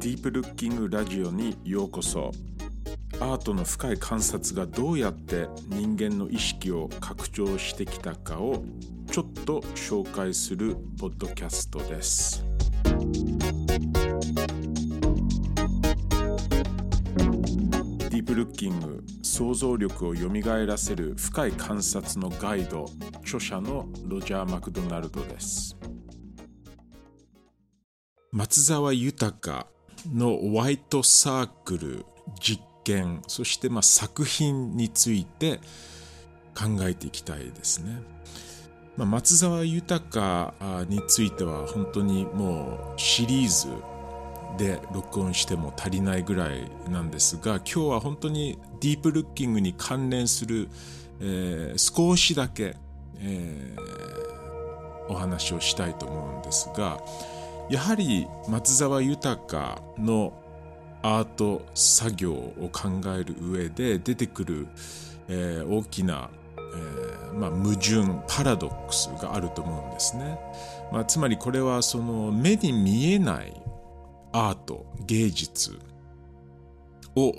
ディープルッキングラジオにようこそ。アートの深い観察がどうやって人間の意識を拡張してきたかをちょっと紹介するポッドキャストです。ディープルッキング想像力をよみがえらせる深い観察のガイド著者のロジャー・マクドナルドです。松沢豊。のワイトサークル実験そしてまあ作品について考えていきたいですね。まあ、松沢豊については本当にもうシリーズで録音しても足りないぐらいなんですが今日は本当にディープルッキングに関連する、えー、少しだけ、えー、お話をしたいと思うんですがやはり松沢豊のアート作業を考える上で出てくる、えー、大きな、えーまあ、矛盾パラドックスがあると思うんですね、まあ、つまりこれはその目に見えないアート芸術を、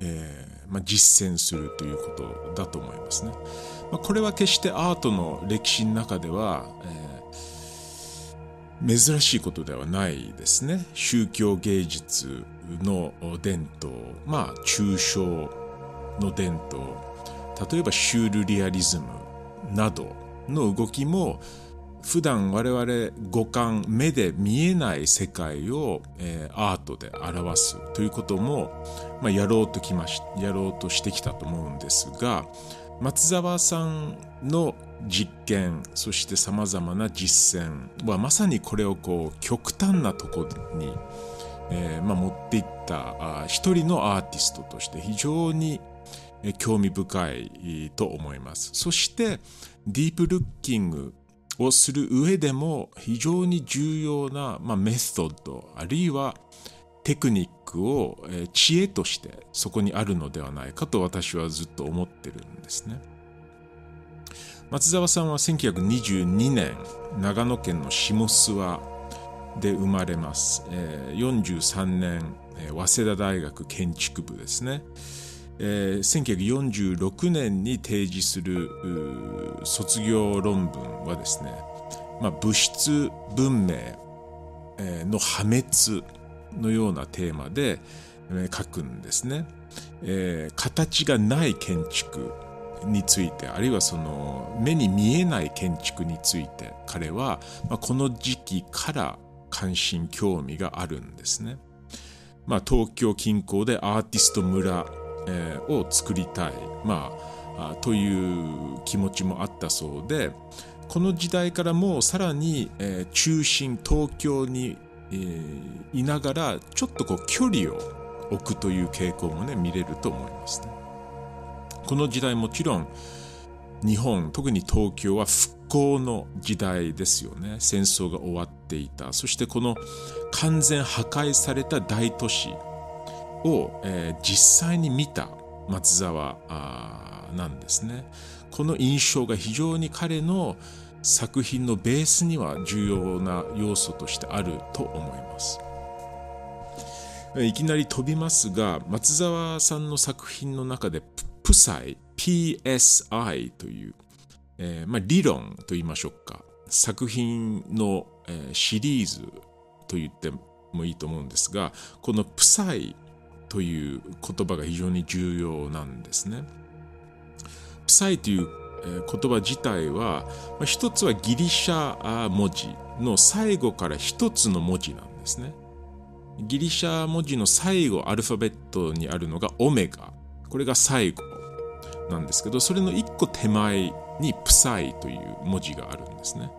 えーまあ、実践するということだと思いますね、まあ、これは決してアートの歴史の中では、え珍しいことではないですね。宗教芸術の伝統、まあ抽象の伝統、例えばシュールリアリズムなどの動きも普段我々五感目で見えない世界を、えー、アートで表すということも、まあ、やろうときましやろうとしてきたと思うんですが松沢さんの実験そしてさまざまな実践はまさにこれをこう極端なとこに、えーまあ、持っていった一人のアーティストとして非常に興味深いと思いますそしてディープルッキングをする上でも非常に重要な、まあ、メソッドあるいはテクニックを、知恵としてそこにあるのではないかと私はずっと思ってるんですね。松沢さんは1922年長野県の下諏訪で生まれます、えー、43年、早稲田大学建築部ですね、えー、1946年に提示する卒業論文はですね、まあ、物質文明の破滅のようなテーマで、書くんですね、形がない建築。についてあるいはその目に見えない建築について彼は、まあ、この時期から関心興味があるんですね。まあ、東京近郊でアーティスト村、えー、を作りたい、まあ、という気持ちもあったそうでこの時代からもうさらに、えー、中心東京に、えー、いながらちょっとこう距離を置くという傾向もね見れると思いますね。この時代もちろん日本特に東京は復興の時代ですよね。戦争が終わっていた。そしてこの完全破壊された大都市を、えー、実際に見た松沢なんですね。この印象が非常に彼の作品のベースには重要な要素としてあると思います。いきなり飛びますが松沢さんの作品の中でプサイ PSI という、えーまあ、理論と言いましょうか作品の、えー、シリーズと言ってもいいと思うんですがこのプサイという言葉が非常に重要なんですね。プサイという言葉自体は一つはギリシャ文字の最後から一つの文字なんですね。ギリシャ文字の最後アルファベットにあるのがオメガこれが最後なんですけどそれの一個手前にプサイという文字があるんですね。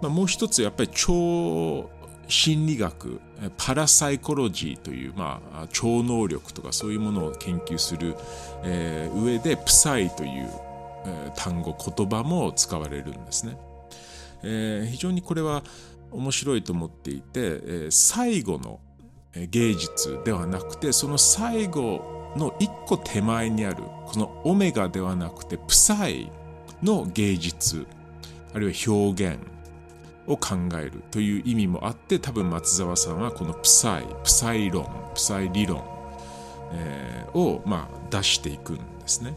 まあ、もう一つやっぱり超心理学パラサイコロジーという、まあ、超能力とかそういうものを研究する、えー、上でプサイという、えー、単語言葉も使われるんですね、えー、非常にこれは面白いと思っていて、え、最後の芸術ではなくてその最後の一個手前にあるこのオメガではなくてプサイの芸術あるいは表現を考えるという意味もあって多分松沢さんはこのプサイプサイ論プサイ理論、えー、を、まあ、出していくんですね。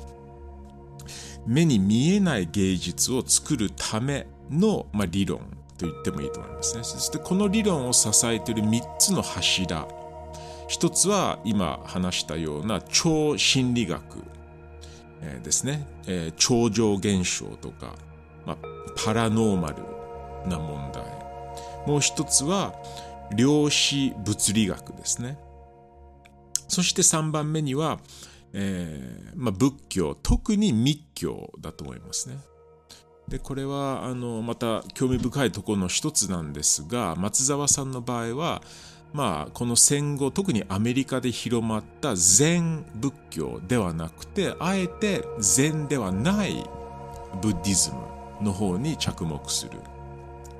目に見えない芸術を作るための、まあ、理論と言ってもいいと思いますね。そしてこの理論を支えている3つの柱一つは今話したような超心理学、ですね、超常現象とか、まあ、パラノーマルな問題。もう一つは量子物理学ですね。そして3番目には、えーまあ、仏教特に密教だと思いますね。でこれはあのまた興味深いところの一つなんですが松沢さんの場合はまあこの戦後特にアメリカで広まった禅仏教ではなくてあえて禅ではないブッディズムの方に着目する、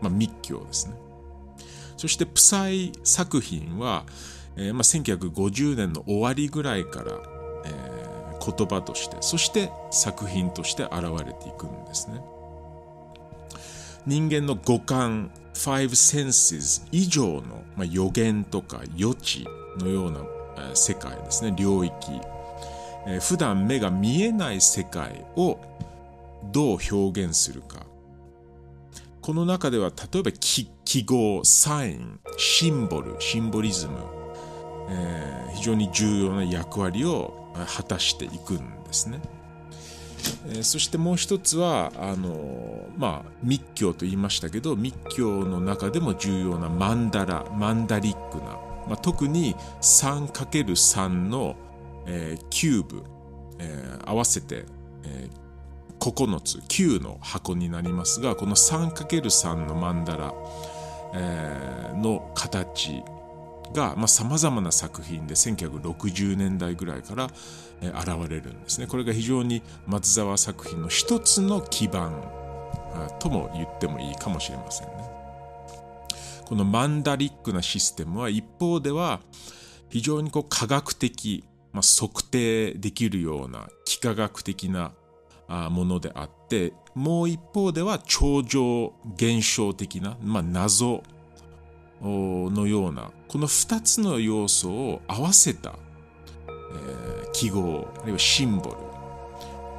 まあ、密教ですね。そしてプサイ作品は、えーまあ、1950年の終わりぐらいから、えー、言葉としてそして作品として現れていくんですね。人間の五感 five senses 以上の、まあ、予言とか予知のような、えー、世界ですね。領域、えー、普段目が見えない世界をどう表現するか。この中では例えば記号サインシンボルシンボリズム、えー、非常に重要な役割を果たしていくんですね。えそしてもう一つはあの、まあ、密教と言いましたけど密教の中でも重要なマンダラマンダリックな、まあ、特に 3×3 の、えー、キューブ、えー、合わせて、えー、9つ9の箱になりますがこの 3×3 のマンダラ、えー、の形がさまざ、まな作品で1960年代ぐらいから、現れるんですね。これが非常に松沢作品の一つの基盤とも言ってもいいかもしれませんね。このマンダリックなシステムは一方では非常にこう科学的、まあ、測定できるような幾何学的なものであってもう一方では超常現象的な、まあ、謎のようなこの2つの要素を合わせた、えー、記号あるいはシンボ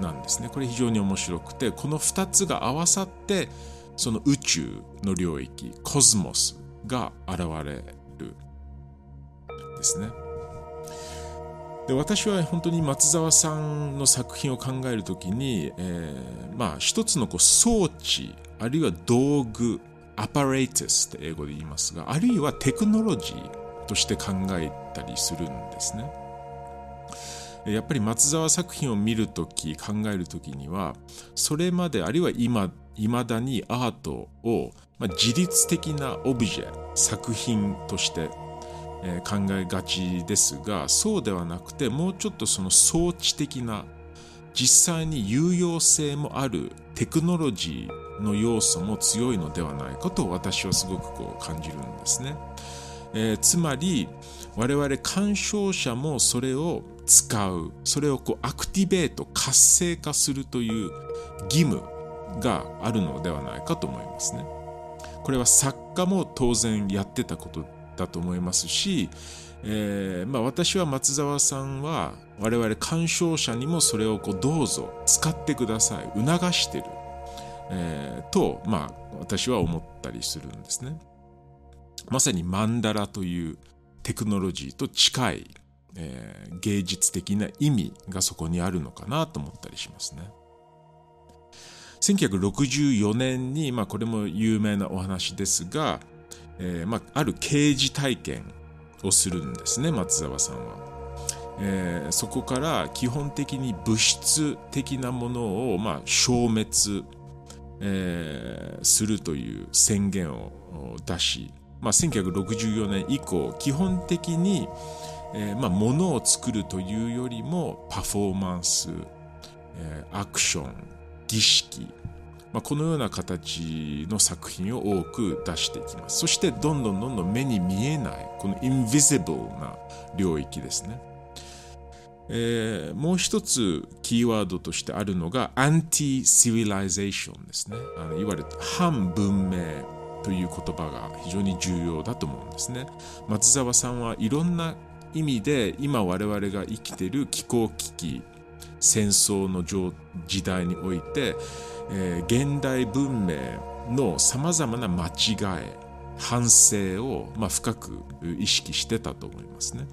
ルなんですね。これ非常に面白くてこの2つが合わさってその宇宙の領域コスモスが現れるですね。で私は本当に松沢さんの作品を考えるときに、えー、まあ一つのこう装置あるいは道具アパレーテスって英語で言いますが、あるいはテクノロジーとして考えたりするんですね。やっぱり松沢作品を見るとき、考えるときには、それまで、あるいは今、未だにアートを、まあ、自律的なオブジェ、作品として、考えがちですが、そうではなくて、もうちょっとその装置的な、実際に有用性もあるテクノロジーの要素も強いのではないかと私はすごくこう感じるんですね。えー、つまり我々鑑賞者もそれを使うそれをこうアクティベート活性化するという義務があるのではないかと思いますね。これは作家も当然やってたことだと思いますし、えーまあ、私は松沢さんは我々鑑賞者にもそれをこうどうぞ使ってください促してるえー、と、まあ、私は思ったりするんですね。まさにマンダラというテクノロジーと近い、えー、芸術的な意味がそこにあるのかなと思ったりしますね。1964年に、まあ、これも有名なお話ですが、えーまあ、ある刑事体験をするんですね松沢さんは。えー、そこから基本的に物質的なものを、まあ、消滅えー、するという宣言を出し、まあ、1964年以降基本的に、えーまあ、物を作るというよりもパフォーマンス、えー、アクション儀式、まあ、このような形の作品を多く出していきます。そしてどんどんどんどん目に見えないこの invisible な領域ですね。えー、もう一つキーワードとしてあるのが anti-civilization ですねあのいわゆる反文明という言葉が非常に重要だと思うんですね。松沢さんはいろんな意味で今我々が生きている気候危機戦争の時代において、えー、現代文明のさまざまな間違い反省を、まあ、深く意識してたと思いますね。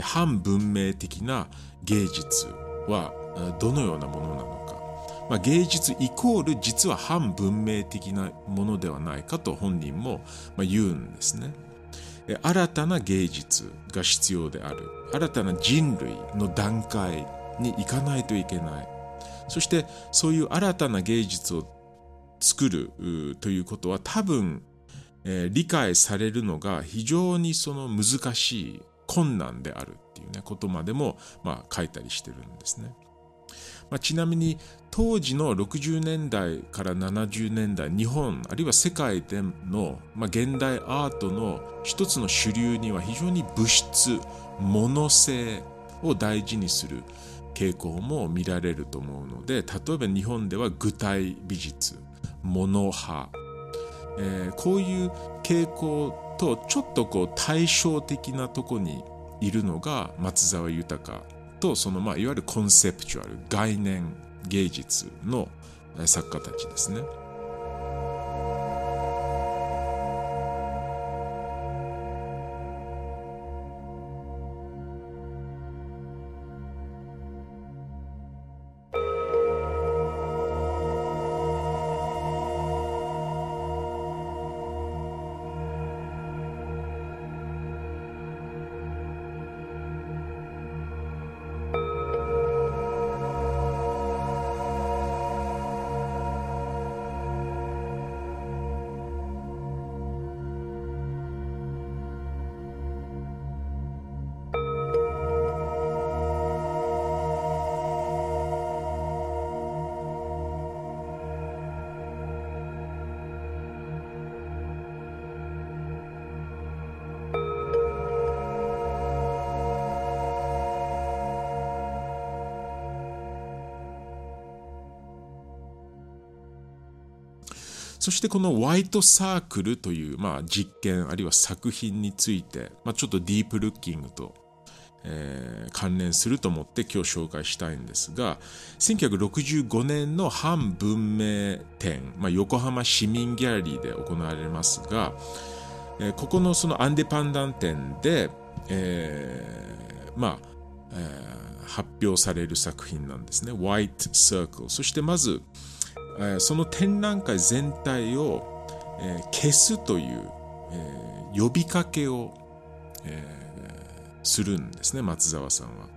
反文明的な芸術はどのようなものなのか、まあ、芸術イコール実は反文明的なものではないかと本人も言うんですね。新たな芸術が必要である。新たな人類の段階に行かないといけない。そしてそういう新たな芸術を作るということは多分、えー、理解されるのが非常にその難しい困難であるっていうねことまでも、まあ、書いたりしてるんですね。まあ、ちなみに当時の60年代から70年代日本あるいは世界での、まあ、現代アートの一つの主流には非常に物質物性を大事にする傾向も見られると思うので例えば日本では具体美術物派、えー、こういう傾向とちょっとこう対照的なとこにいるのが松沢豊とそのまあいわゆるコンセプチュアル概念芸術の作家たちですね。そしてこのホワイトサークルという、まあ、実験あるいは作品について、まあ、ちょっとディープルッキングと、えー、関連すると思って今日紹介したいんですが1965年の反文明展、まあ、横浜市民ギャラリーで行われますが、えー、ここのそのアンデパンダン展で、えー、まあ、えー、発表される作品なんですね。White Circle。そしてまず、えその展覧会全体を、え消すという、え呼びかけを、えするんですね松沢さんは、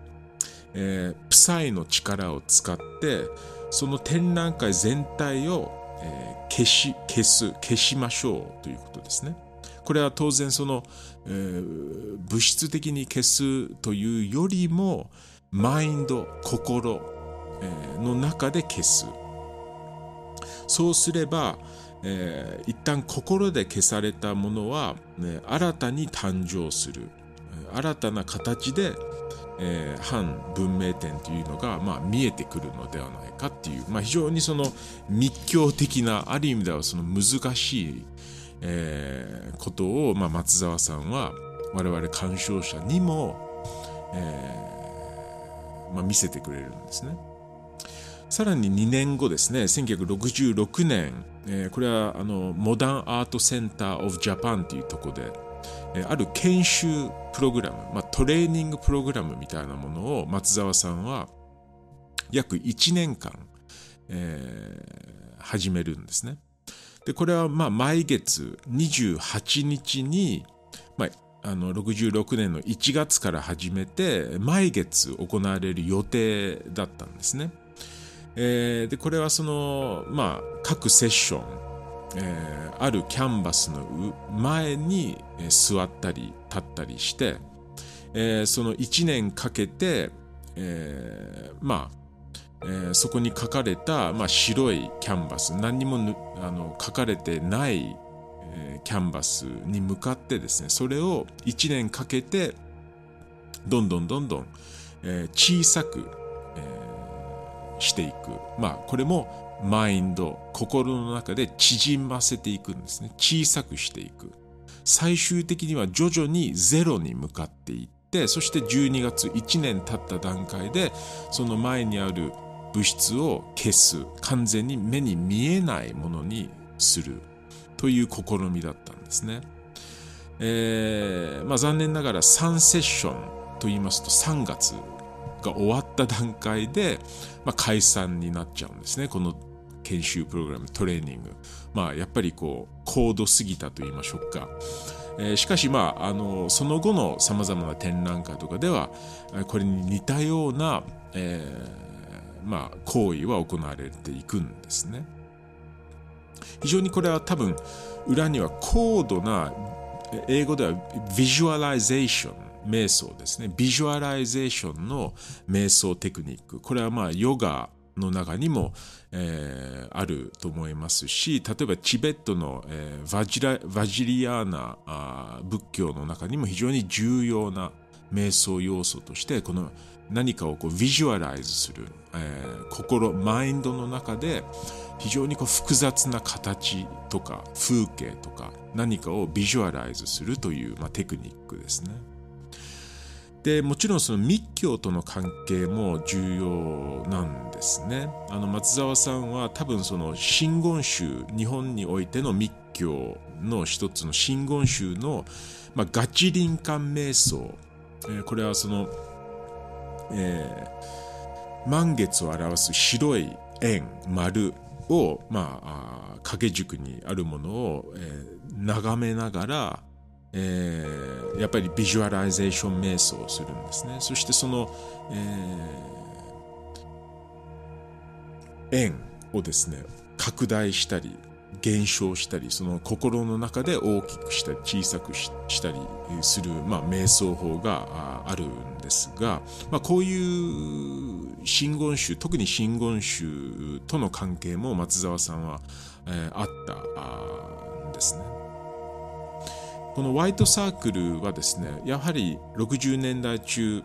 えー、プサイの力を使ってその展覧会全体を、え消し消す消しましょうということですね。これは当然その、えー、物質的に消すというよりもマインド心、えー、の中で消す。そうすれば、えー、一旦心で消されたものは、ね、新たに誕生する新たな形で、えー、反文明点というのが、まあ、見えてくるのではないかっていう、まあ、非常にその密教的なある意味ではその難しい、えー、ことを、まあ、松沢さんは我々鑑賞者にも、えーまあ、見せてくれるんですね。さらに2年後ですね、1966年、えー、これはあのモダンアートセンター・オブ・ジャパンというところで、えー、ある研修プログラム、まあ、トレーニングプログラムみたいなものを松沢さんは約1年間、えー、始めるんですね。でこれはまあ毎月28日に、まあ、あの66年の1月から始めて毎月行われる予定だったんですね。えー、でこれはその、まあ、各セッション、えー、あるキャンバスの前に座ったり立ったりして、えー、その1年かけて、えー、まあえー、そこに書かれた、まあ、白いキャンバス何にもあの書かれてない、キャンバスに向かってですねそれを1年かけてどんどんどんどん、えー、小さくしていく。まあ、これもマインド、心の中で縮ませていくんですね。小さくしていく。最終的には徐々にゼロに向かっていって、そして12月1年経った段階で、その前にある物質を消す。完全に目に見えないものにする。という試みだったんですね。えーまあ、残念ながら3セッションと言いますと3月が終わった段階で、まあ、解散になっちゃうんですね。この研修プログラムトレーニング。まあやっぱりこう高度すぎたと言いましょうか、えー、しかしまああのその後のさまざまな展覧会とかではこれに似たような、えー、まあ行為は行われていくんですね。非常にこれは多分裏には高度な英語では visualization 瞑想ですね。 visualization の瞑想テクニック。これはまあヨガの中にも、えー、あると思いますし、例えばチベットの、えー、バジラ Vajrayana あ仏教の中にも非常に重要な瞑想要素として、この何かをこうビジュアライズする、えー、心、マインドの中で非常にこう複雑な形とか風景とか何かをビジュアライズするという、まあ、テクニックですね。でもちろんその密教との関係も重要なんですね。あの松沢さんは多分その真言宗日本においての密教の一つの真言宗の、まあ、月輪観瞑想、えー、これはその、えー、満月を表す白い円丸を、まあ、掛け軸にあるものを、えー、眺めながらえー、やっぱり visualization 瞑想をするんですね。そしてその、えー、円をですね、拡大したり、減少したり、その心の中で大きくしたり、小さくしたりする、まあ、瞑想法があるんですが、まあ、こういう真言宗、特に真言宗との関係も松沢さんは、えー、あったんですね。このホワイトサークルはですねやはり60年代中、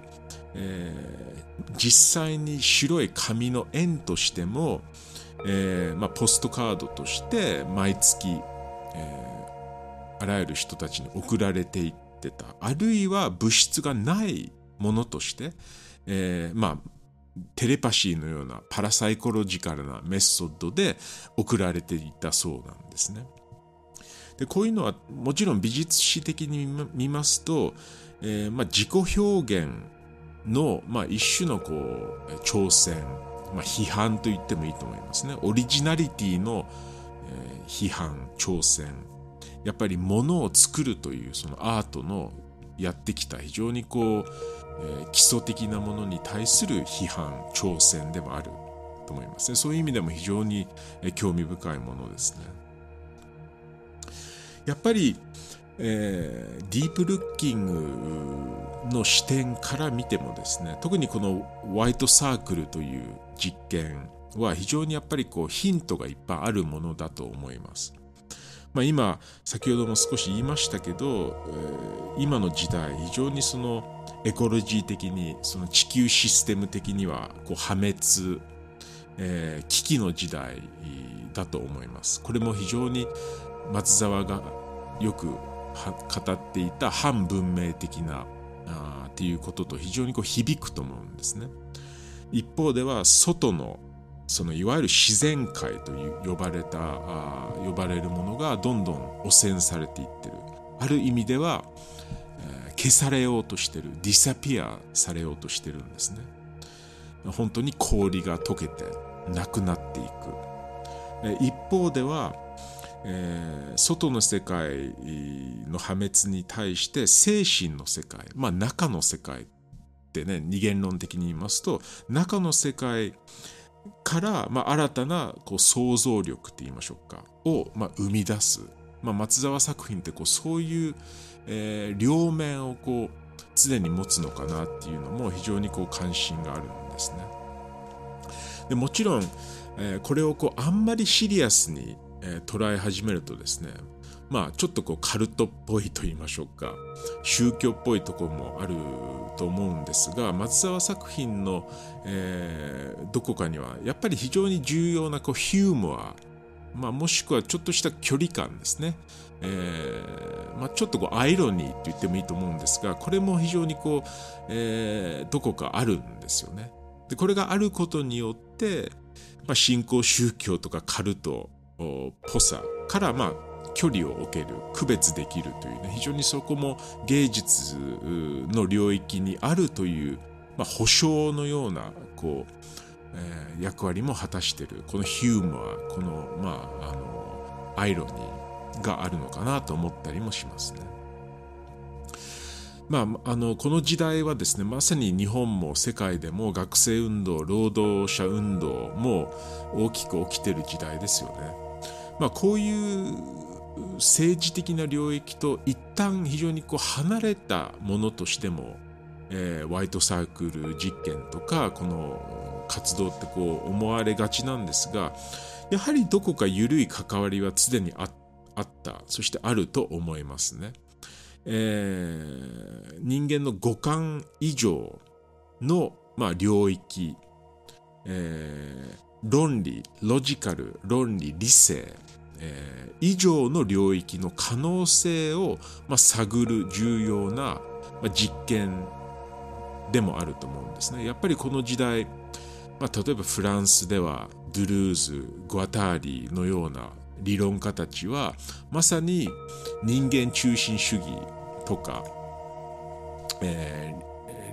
えー、実際に白い紙の円としても、えーまあ、ポストカードとして毎月、えー、あらゆる人たちに送られていってたあるいは物質がないものとして、えー、まあテレパシーのようなパラサイコロジカルなメソッドで送られていたそうなんですね。でこういうのはもちろん美術史的に見ますと、えーまあ、自己表現の、まあ、一種のこう挑戦、まあ、批判と言ってもいいと思いますね。オリジナリティの、えー、批判、挑戦。やっぱり物を作るというそのアートのやってきた非常にこう、えー、基礎的なものに対する批判、挑戦でもあると思いますね。そういう意味でも非常に興味深いものですね。やっぱり、えー、ディープルッキングの視点から見てもですね特にこのホワイトサークルという実験は非常にやっぱりこうヒントがいっぱいあるものだと思います。まあ、今先ほども少し言いましたけど、えー、今の時代非常にそのエコロジー的にその地球システム的にはこう破滅、えー、危機の時代だと思います。これも非常に松沢がよく語っていた反文明的なあっていうことと非常にこう響くと思うんですね。一方では外のそのいわゆる自然界と呼ばれたあ呼ばれるものがどんどん汚染されていってる。ある意味では、えー、消されようとしてるディサピアされようとしてるんですね。本当に氷が溶けてなくなっていく、一方ではえー、外の世界の破滅に対して精神の世界、まあ、中の世界ってね二元論的に言いますと中の世界から、まあ、新たなこう想像力って言いましょうかを、まあ、生み出す、まあ、松沢作品ってこうそういう、えー、両面をこう常に持つのかなっていうのも非常にこう関心があるんですね。でもちろん、えー、これをこうあんまりシリアスにえー、捉え始めるとですねまあちょっとこうカルトっぽいと言いましょうか宗教っぽいところもあると思うんですが松沢作品の、えー、どこかにはやっぱり非常に重要なこうヒューモア、まあ、もしくはちょっとした距離感ですね、えーまあ、ちょっとこうアイロニーと言ってもいいと思うんですがこれも非常にこう、えー、どこかあるんですよね。でこれがあることによって、まあ、信仰宗教とかカルトぽさからまあ距離を置ける区別できるというね非常にそこも芸術の領域にあるという、まあ、保証のようなこう、えー、役割も果たしているこのヒューモアこの,、まあ、あのアイロニーがあるのかなと思ったりもしますね。まあ、あのこの時代はですねまさに日本も世界でも学生運動労働者運動も大きく起きてる時代ですよね。まあ、こういう政治的な領域と一旦非常にこう離れたものとしても、えー、ホワイトサークル実験とかこの活動ってこう思われがちなんですがやはりどこか緩い関わりは常にあったそしてあると思いますね。えー、人間の五感以上の、まあ、領域、えー、論理ロジカル論理理性えー、以上の領域の可能性を、まあ、探る重要な、まあ、実験でもあると思うんですね。やっぱりこの時代、まあ、例えばフランスではドゥルーズ、グアターリーのような理論家たちはまさに人間中心主義とか、え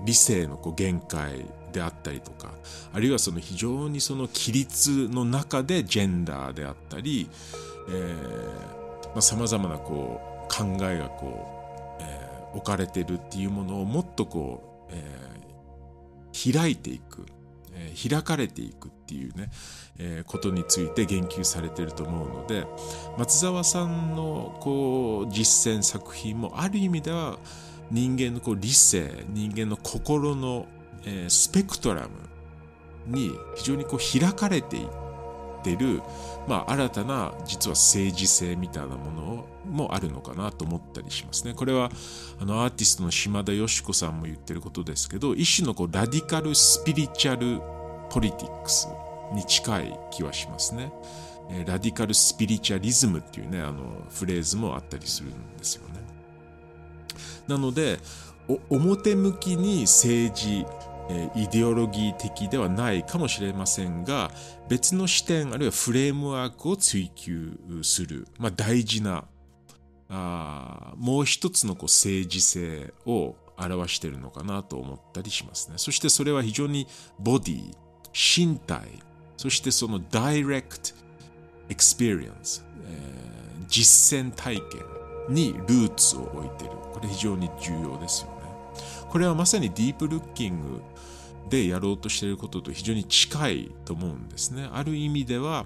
ー、理性のこう限界であったりとかあるいはその非常にその規律の中でジェンダーであったりさまざ、まなこう考えがこう、えー、置かれてるっていうものをもっとこう、えー、開いていく、えー、開かれていくっていうね、え、ことについて言及されてると思うので松沢さんのこう実践作品もある意味では人間のこう理性人間の心の、え、スペクトラムに非常にこう開かれていっててるまあ、新たな実は政治性みたいなものもあるのかなと思ったりしますね。これはあのアーティストの島田よし子さんも言ってることですけど一種のこうラディカルスピリチュアルポリティックスに近い気はしますね。ラディカルスピリチュアリズムっていうねあのフレーズもあったりするんですよね。なので表向きに政治えイデオロギー的ではないかもしれませんが別の視点あるいはフレームワークを追求する、まあ、大事なあもう一つのこう政治性を表しているのかなと思ったりしますね。そしてそれは非常にbody 身体そしてその direct experience 実践体験にルーツを置いている。これ非常に重要ですよこれはまさに deep looking でやろうとしていることと非常に近いと思うんですね。ある意味では、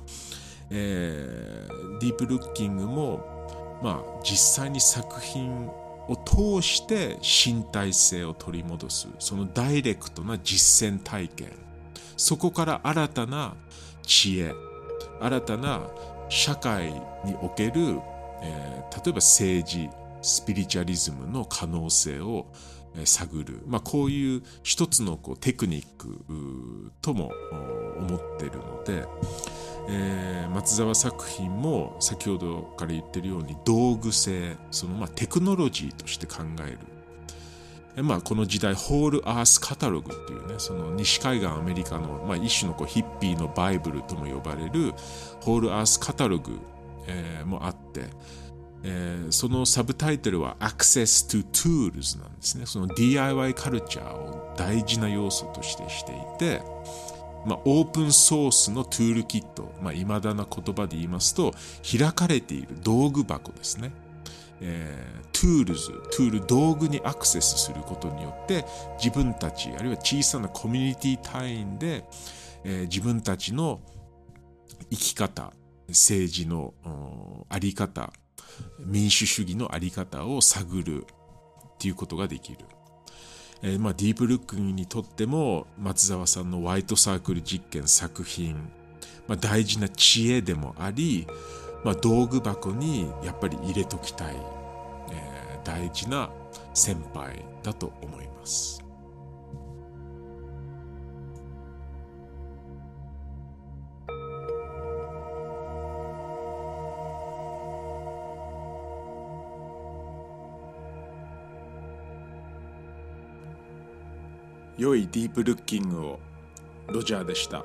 えー、 deep looking も、まあ、実際に作品を通して身体性を取り戻すその direct な実践体験そこから新たな知恵新たな社会における、えー、例えば政治スピリチュアリズムの可能性を探る、まあ、こういう一つのこうテクニックとも思ってるので、えー、松沢作品も先ほどから言ってるように道具性そのまあテクノロジーとして考える、まあ、この時代ホールアースカタログっていうねその西海岸アメリカの、まあ、一種のこうヒッピーのバイブルとも呼ばれるホールアースカタログ、えー、もあってえー、そのサブタイトルは Access to Tools なんですね。その DIY カルチャーを大事な要素としてしていて、まあ、オープンソースのトゥールキット、まあ、未だな言葉で言いますと、開かれている道具箱ですね。えー、 tools、tool、道具にアクセスすることによって、自分たち、あるいは小さなコミュニティ単位で、えー、自分たちの生き方、政治のあり方、民主主義のあり方を探るっていうことができる。えー、まあ、ディープルックにとっても松沢さんのホワイトサークル実験作品、まあ、大事な知恵でもありまあ、道具箱にやっぱり入れときたい、えー、大事な先輩だと思います。良いディープルッキングをロジャーでした。